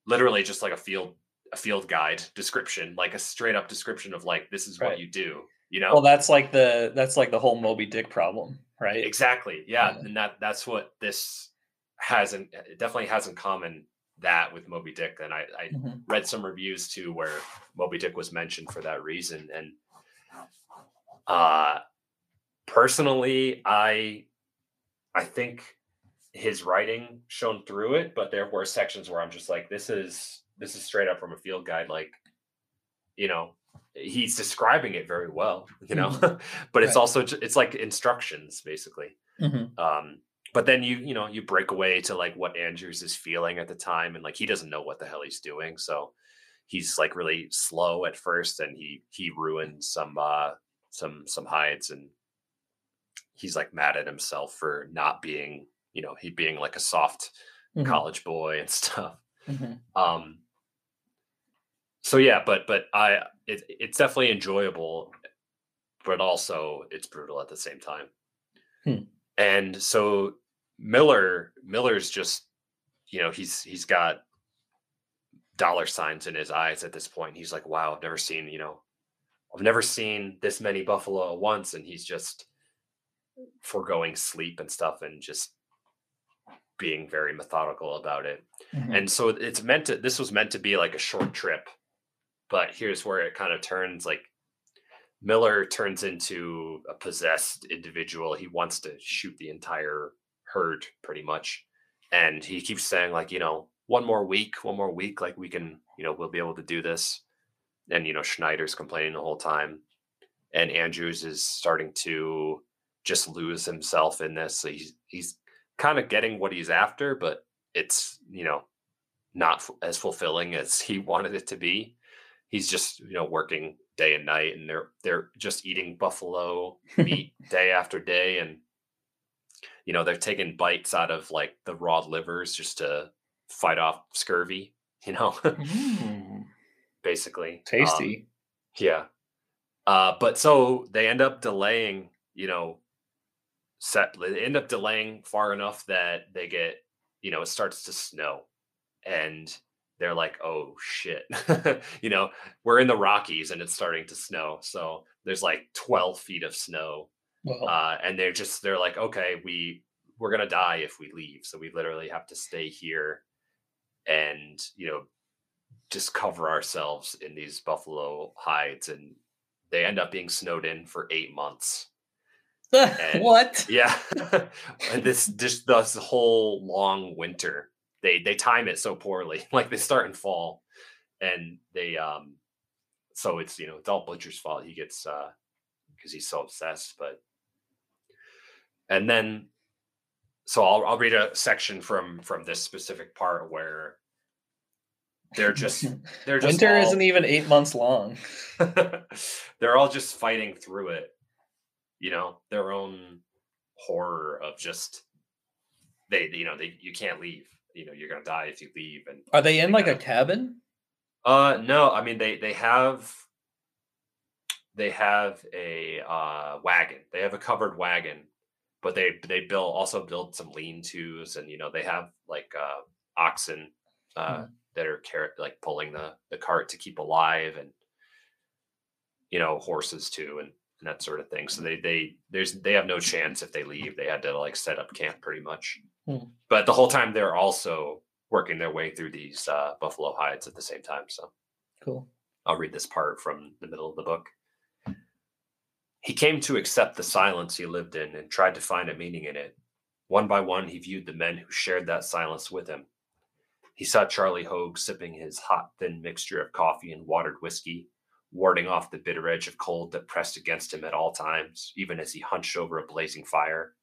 literally just like a field a field guide description like a straight up description of like this is right. what you do You know, well, that's like the that's like the whole Moby Dick problem, right? exactly. Yeah, Yeah. and that that's what this hasn't. It definitely has in common that with Moby Dick. And I, I Mhm. read some reviews too where Moby Dick was mentioned for that reason. And uh personally, I I think his writing shone through it, but there were sections where I'm just like, this is this is straight up from a field guide. Like, you know, he's describing it very well, you know, but it's Right. also it's like instructions basically Mhm. um but then you you know you break away to like what andrews is feeling at the time and like he doesn't know what the hell he's doing so he's like really slow at first and he he ruins some uh some some hides and he's like mad at himself for not being you know he being like a soft Mhm. college boy and stuff Mhm. um so yeah but but i it, it's definitely enjoyable but also it's brutal at the same time Hmm. and so miller miller's just you know he's he's got dollar signs in his eyes at this point he's like wow i've never seen you know i've never seen this many buffalo at once and he's just foregoing sleep and stuff and just being very methodical about it Mhm. and so it's meant to this was meant to be like a short trip but here's where it kind of turns like miller turns into a possessed individual he wants to shoot the entire herd pretty much and he keeps saying like you know one more week one more week like we can you know we'll be able to do this and you know schneider's complaining the whole time and andrews is starting to just lose himself in this so he's he's kind of getting what he's after but it's you know not as fulfilling as he wanted it to be he's just you know working day and night and they're they're just eating buffalo meat day after day and you know they're taking bites out of like the raw livers just to fight off scurvy you know Mm. basically Um, Tasty. yeah. Uh, but so they end up delaying, you know, set they end up delaying far enough that they get, you know, it starts to snow. And they're like, oh shit. you know, we're in the Rockies and it's starting to snow. So there's like 12 feet of snow. Uh, and they're just they're like, okay, we we're gonna die if we leave. So we literally have to stay here and you know just cover ourselves in these buffalo hides and they end up being snowed in for eight months and- what? yeah and this just this whole long winter they they time it so poorly like they start and fall and they um so it's you know it's all butcher's fault he gets uh because he's so obsessed but and then so I'll, I'll read a section from from this specific part where they're just they're just Winter all- isn't even eight months long. they're all just fighting through it you know their own horror of just they you know they you can't leave you know you're gonna die if you leave and Are they in like a cabin? uh no i mean they they have they have a uh wagon. They have a covered wagon but they they build also build some lean-tos and you know they have like uh oxen uh Hmm. that are car- like pulling the the cart to keep alive and you know horses too and, and that sort of thing. So they they there's they have no chance if they leave. They had to like set up camp pretty much Hmm. but the whole time they're also working their way through these uh, buffalo hides at the same time so Cool. I'll read this part from the middle of the book. He came to accept the silence he lived in and tried to find a meaning in it. One by one, he viewed the men who shared that silence with him. He saw Charlie Hogue sipping his hot, thin mixture of coffee and watered whiskey, warding off the bitter edge of cold that pressed against him at all times, even as he hunched over a blazing fire,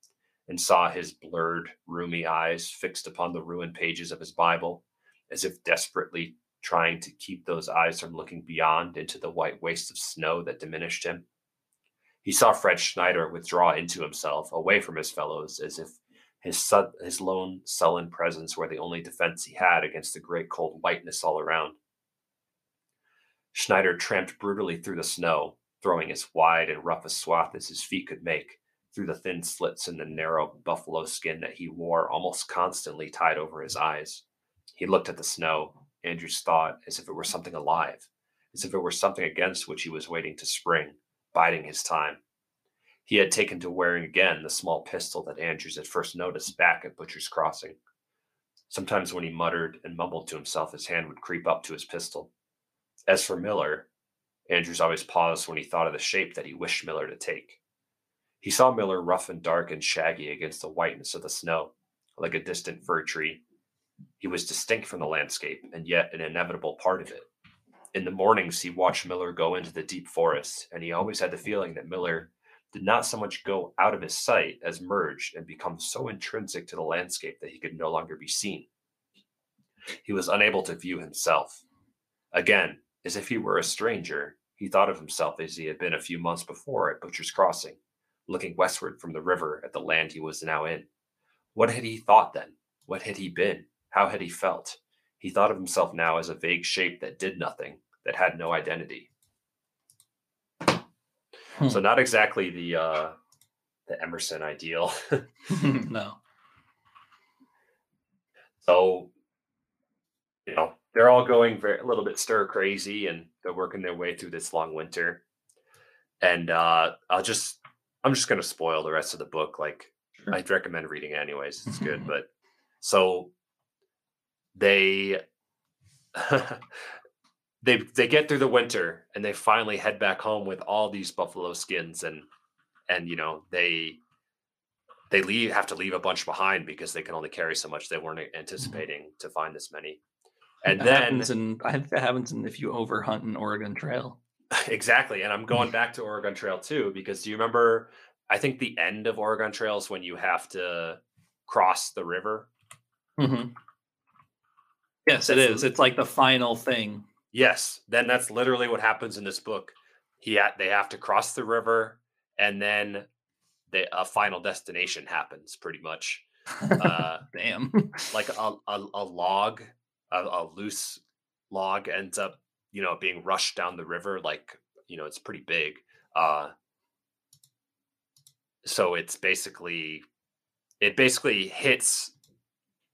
and saw his blurred, rheumy eyes fixed upon the ruined pages of his Bible, as if desperately trying to keep those eyes from looking beyond into the white waste of snow that diminished him. He saw Fred Schneider withdraw into himself, away from his fellows, as if his su- his lone, sullen presence were the only defense he had against the great cold whiteness all around. Schneider tramped brutally through the snow, throwing as wide and rough a swath as his feet could make through the thin slits in the narrow buffalo skin that he wore almost constantly tied over his eyes. He looked at the snow, Andrews thought, as if it were something alive, as if it were something against which he was waiting to spring, biding his time. He had taken to wearing again the small pistol that Andrews had first noticed back at Butcher's Crossing. Sometimes when he muttered and mumbled to himself, his hand would creep up to his pistol. As for Miller, Andrews always paused when he thought of the shape that he wished Miller to take. He saw Miller rough and dark and shaggy against the whiteness of the snow, like a distant fir tree. He was distinct from the landscape, and yet an inevitable part of it. In the mornings, he watched Miller go into the deep forest, and he always had the feeling that Miller did not so much go out of his sight as merge and become so intrinsic to the landscape that he could no longer be seen. He was unable to view himself. Again, as if he were a stranger, he thought of himself as he had been a few months before at Butcher's Crossing, looking westward from the river at the land he was now in. What had he thought then? What had he been? How had he felt? He thought of himself now as a vague shape that did nothing, that had no identity. Hmm. So not exactly the uh the Emerson ideal. no. so you know, they're all going very a little bit stir crazy and they're working their way through this long winter. And uh I'll just I'm just gonna spoil the rest of the book. Like Sure. I'd recommend reading it anyways. It's good. but so they they they get through the winter and they finally head back home with all these buffalo skins and and you know they they leave have to leave a bunch behind because they can only carry so much they weren't mm-hmm. anticipating to find this many and That then happens in, I think that happens in if you overhunt an Oregon Trail. exactly and i'm going back to oregon trail too because do you remember i think the end of oregon trail is when you have to cross the river Mhm. Yes, it is. It's like the final thing. Yes, then that's literally what happens in this book. He ha- they have to cross the river, and then the a final destination happens. Pretty much, uh, Damn. like a a, a log, a, a loose log ends up, you know, being rushed down the river. Like you know, it's pretty big. Uh, so it's basically, it basically hits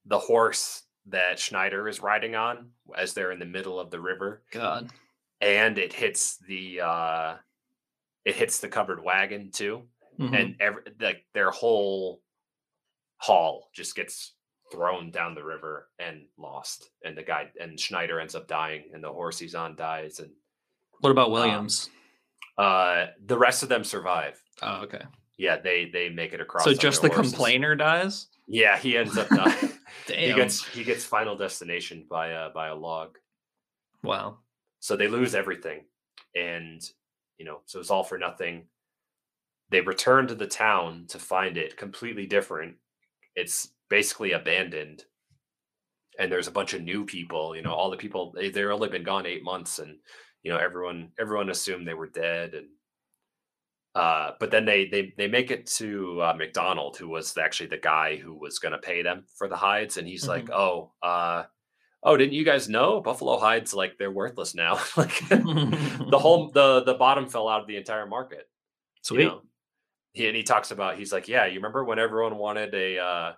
the horse that Schneider is riding on as they're in the middle of the river God. and it hits the uh it hits the covered wagon too Mhm. and every like their whole haul just gets thrown down the river and lost and the guy and schneider ends up dying and the horse he's on dies and what about Williams? uh the rest of them survive oh, okay. yeah they they make it across So just the horses. complainer dies? yeah he ends up dying Damn. he gets he gets final destination by a by a log wow. so they lose everything and you know so it's all for nothing they return to the town to find it completely different it's basically abandoned. And there's a bunch of new people you know all the people they, they've only been gone eight months and you know everyone everyone assumed they were dead and uh but then they they they make it to uh, mcdonald who was actually the guy who was going to pay them for the hides. And he's like oh uh oh didn't you guys know? Buffalo hides like they're worthless now. Like the whole the the bottom fell out of the entire market you Sweet. know? he, and he talks about he's like yeah you remember when everyone wanted a uh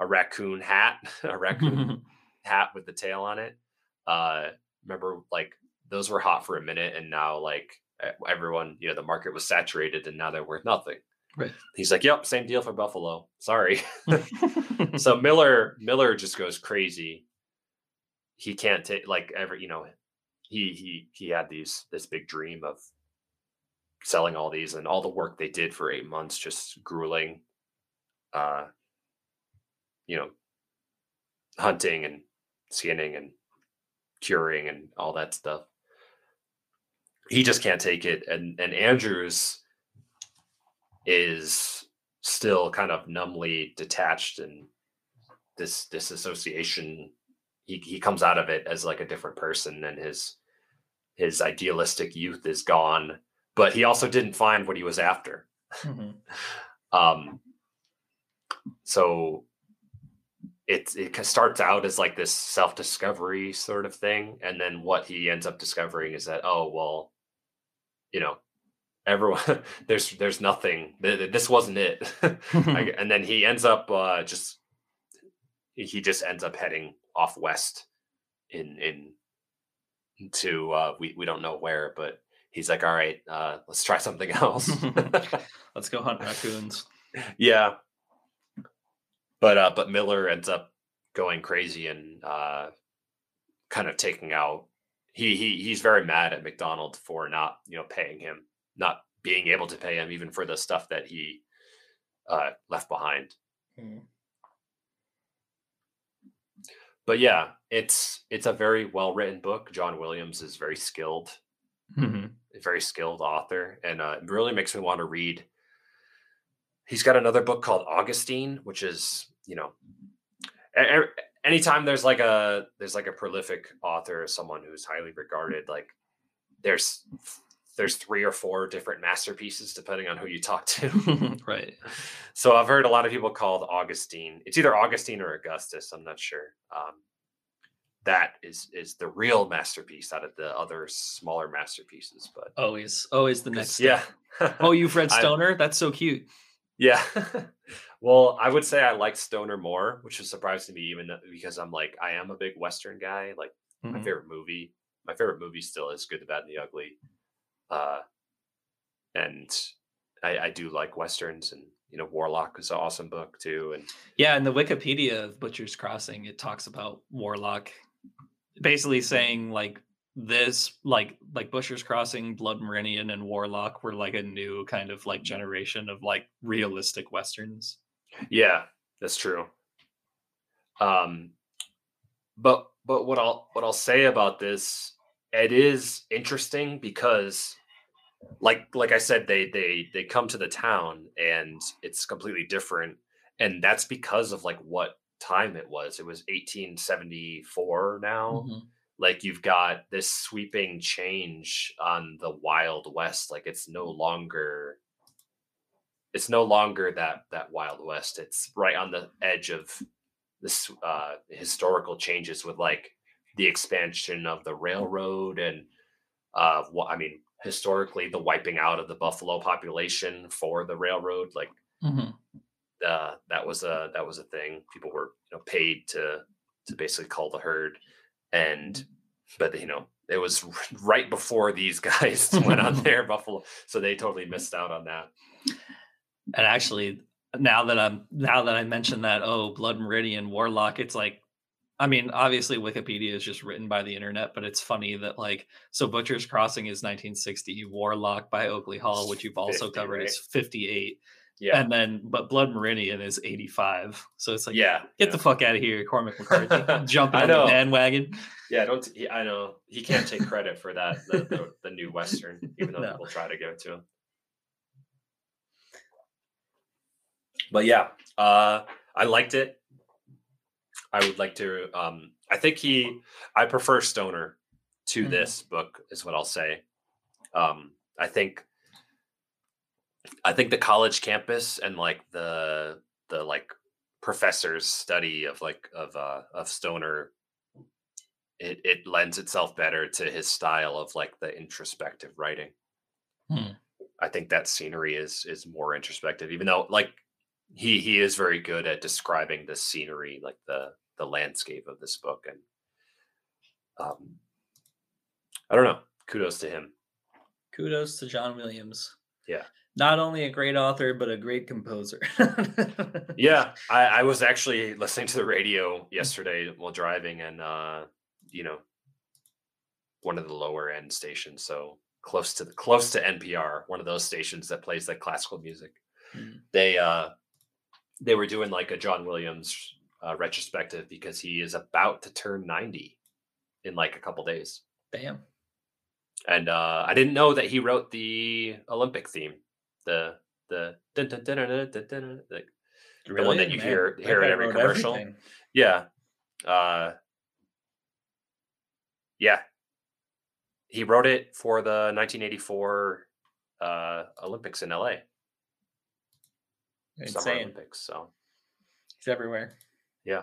a raccoon hat a raccoon hat with the tail on it. Uh remember like those were hot for a minute and now like everyone you know the market was saturated and now they're worth nothing. Right. he's like yep same deal for buffalo. Sorry. So Miller Miller just goes crazy. He can't take like ever, you know, he he he had these this big dream of selling all these and all the work they did for eight months just grueling. Uh you know hunting and skinning and curing and all that stuff he just can't take it and and andrews is still kind of numbly detached and this disassociation he, he comes out of it as like a different person and his his idealistic youth is gone but he also didn't find what he was after Mhm. um so it it starts out as like this self-discovery sort of thing and then what he ends up discovering is that oh well you know everyone there's there's nothing th- th- this wasn't it and then he ends up uh just he just ends up heading off west in in to uh we, we don't know where but he's like, all right, uh, let's try something else. Let's go hunt raccoons. yeah. But uh, but Miller ends up going crazy and uh, kind of taking out. He he he's very mad at McDonald for not you know paying him, not being able to pay him even for the stuff that he uh, left behind. Hmm. But yeah, it's it's a very well written book. John Williams is very skilled, Mhm. a very skilled author, and uh, it really makes me want to read. He's got another book called Augustine, which is you know, anytime there's like a there's like a prolific author, someone who's highly regarded, like there's there's three or four different masterpieces depending on who you talk to. right. So I've heard a lot of people called Augustine. It's either Augustine or Augustus. I'm not sure. Um, that is is the real masterpiece out of the other smaller masterpieces. But Always, always the next. yeah. Oh, you've read I- Stoner? That's so cute. Yeah. well, I would say I like Stoner more, which is surprising to me, even though- because I'm like I am a big Western guy. Like my Mhm. favorite movie, my favorite movie still is Good, the Bad, and the Ugly. Uh, and I, I do like westerns, and you know, Warlock is an awesome book too. And Yeah, in the Wikipedia of Butcher's Crossing, it talks about Warlock, basically saying like this, like like Butcher's Crossing, Blood Meridian, and Warlock were like a new kind of like generation of like realistic westerns. Yeah, that's true. Um, but but what I'll what I'll say about this, it is interesting because, like like I said, they they they come to the town and it's completely different, and that's because of like what time it was. It was 1874 now. Mhm. Like you've got this sweeping change on the Wild West. Like it's no longer it's no longer that that wild west it's right on the edge of this uh historical changes with like the expansion of the railroad and uh what i mean historically the wiping out of the buffalo population for the railroad like Mhm. uh that was a that was a thing people were you know paid to to basically call the herd and mm-hmm. but you know it was right before these guys went on their buffalo so they totally mm-hmm. missed out on that. And actually, now that I'm now that I mentioned that, oh, Blood Meridian, Warlock, it's like, I mean, obviously Wikipedia is just written by the internet, but it's funny that like, so Butcher's Crossing is 1960, Warlock by Oakley Hall, which you've also 50, covered, right? is 58, yeah and then but Blood Meridian is 85. So it's like, yeah get yeah. the fuck out of here, Cormac McCarthy, jumping on the bandwagon. Yeah, don't. He, I know he can't take credit for that. The, the, the new western, even though No. people try to give it to him. But yeah, uh, I liked it. I would like to. Um, I think he. I prefer Stoner to Mhm. this book, is what I'll say. Um, I think. I think the college campus and like the the like professor's study of like of uh of Stoner it it lends itself better to his style of like the introspective writing. Hmm. I think that scenery is is more introspective, even though like he he is very good at describing the scenery, like the the landscape of this book, and um, I don't know. Kudos to him. Kudos to John Williams. Yeah. Not only a great author, but a great composer. Yeah, I, I was actually listening to the radio yesterday while driving, and uh, you know, one of the lower end stations, so close to the close to NPR, one of those stations that plays like classical music. Mm. They uh, they were doing like a John Williams uh, retrospective because he is about to turn ninety in like a couple days, Damn. and uh, I didn't know that he wrote the Olympic theme, the the dun, dun, dun, dun, like The one that you hear- hear in every commercial. everything. Yeah. Uh yeah. He wrote it for the 1984 uh Olympics in LA. Summer Insane. Olympics. So, He's everywhere. Yeah.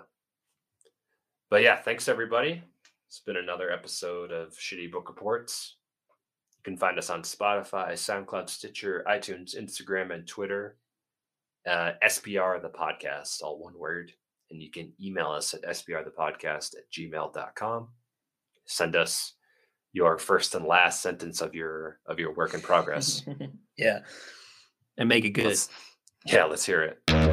But yeah, thanks everybody. It's been another episode of Shitty Book Reports. You can find us on Spotify, SoundCloud, Stitcher, iTunes, Instagram, and Twitter. Uh, SPR the podcast, all one word. And you can email us at SPR the podcast at gmail.com. Send us your first and last sentence of your of your work in progress. yeah. and make it good. Let's- yeah, let's hear it.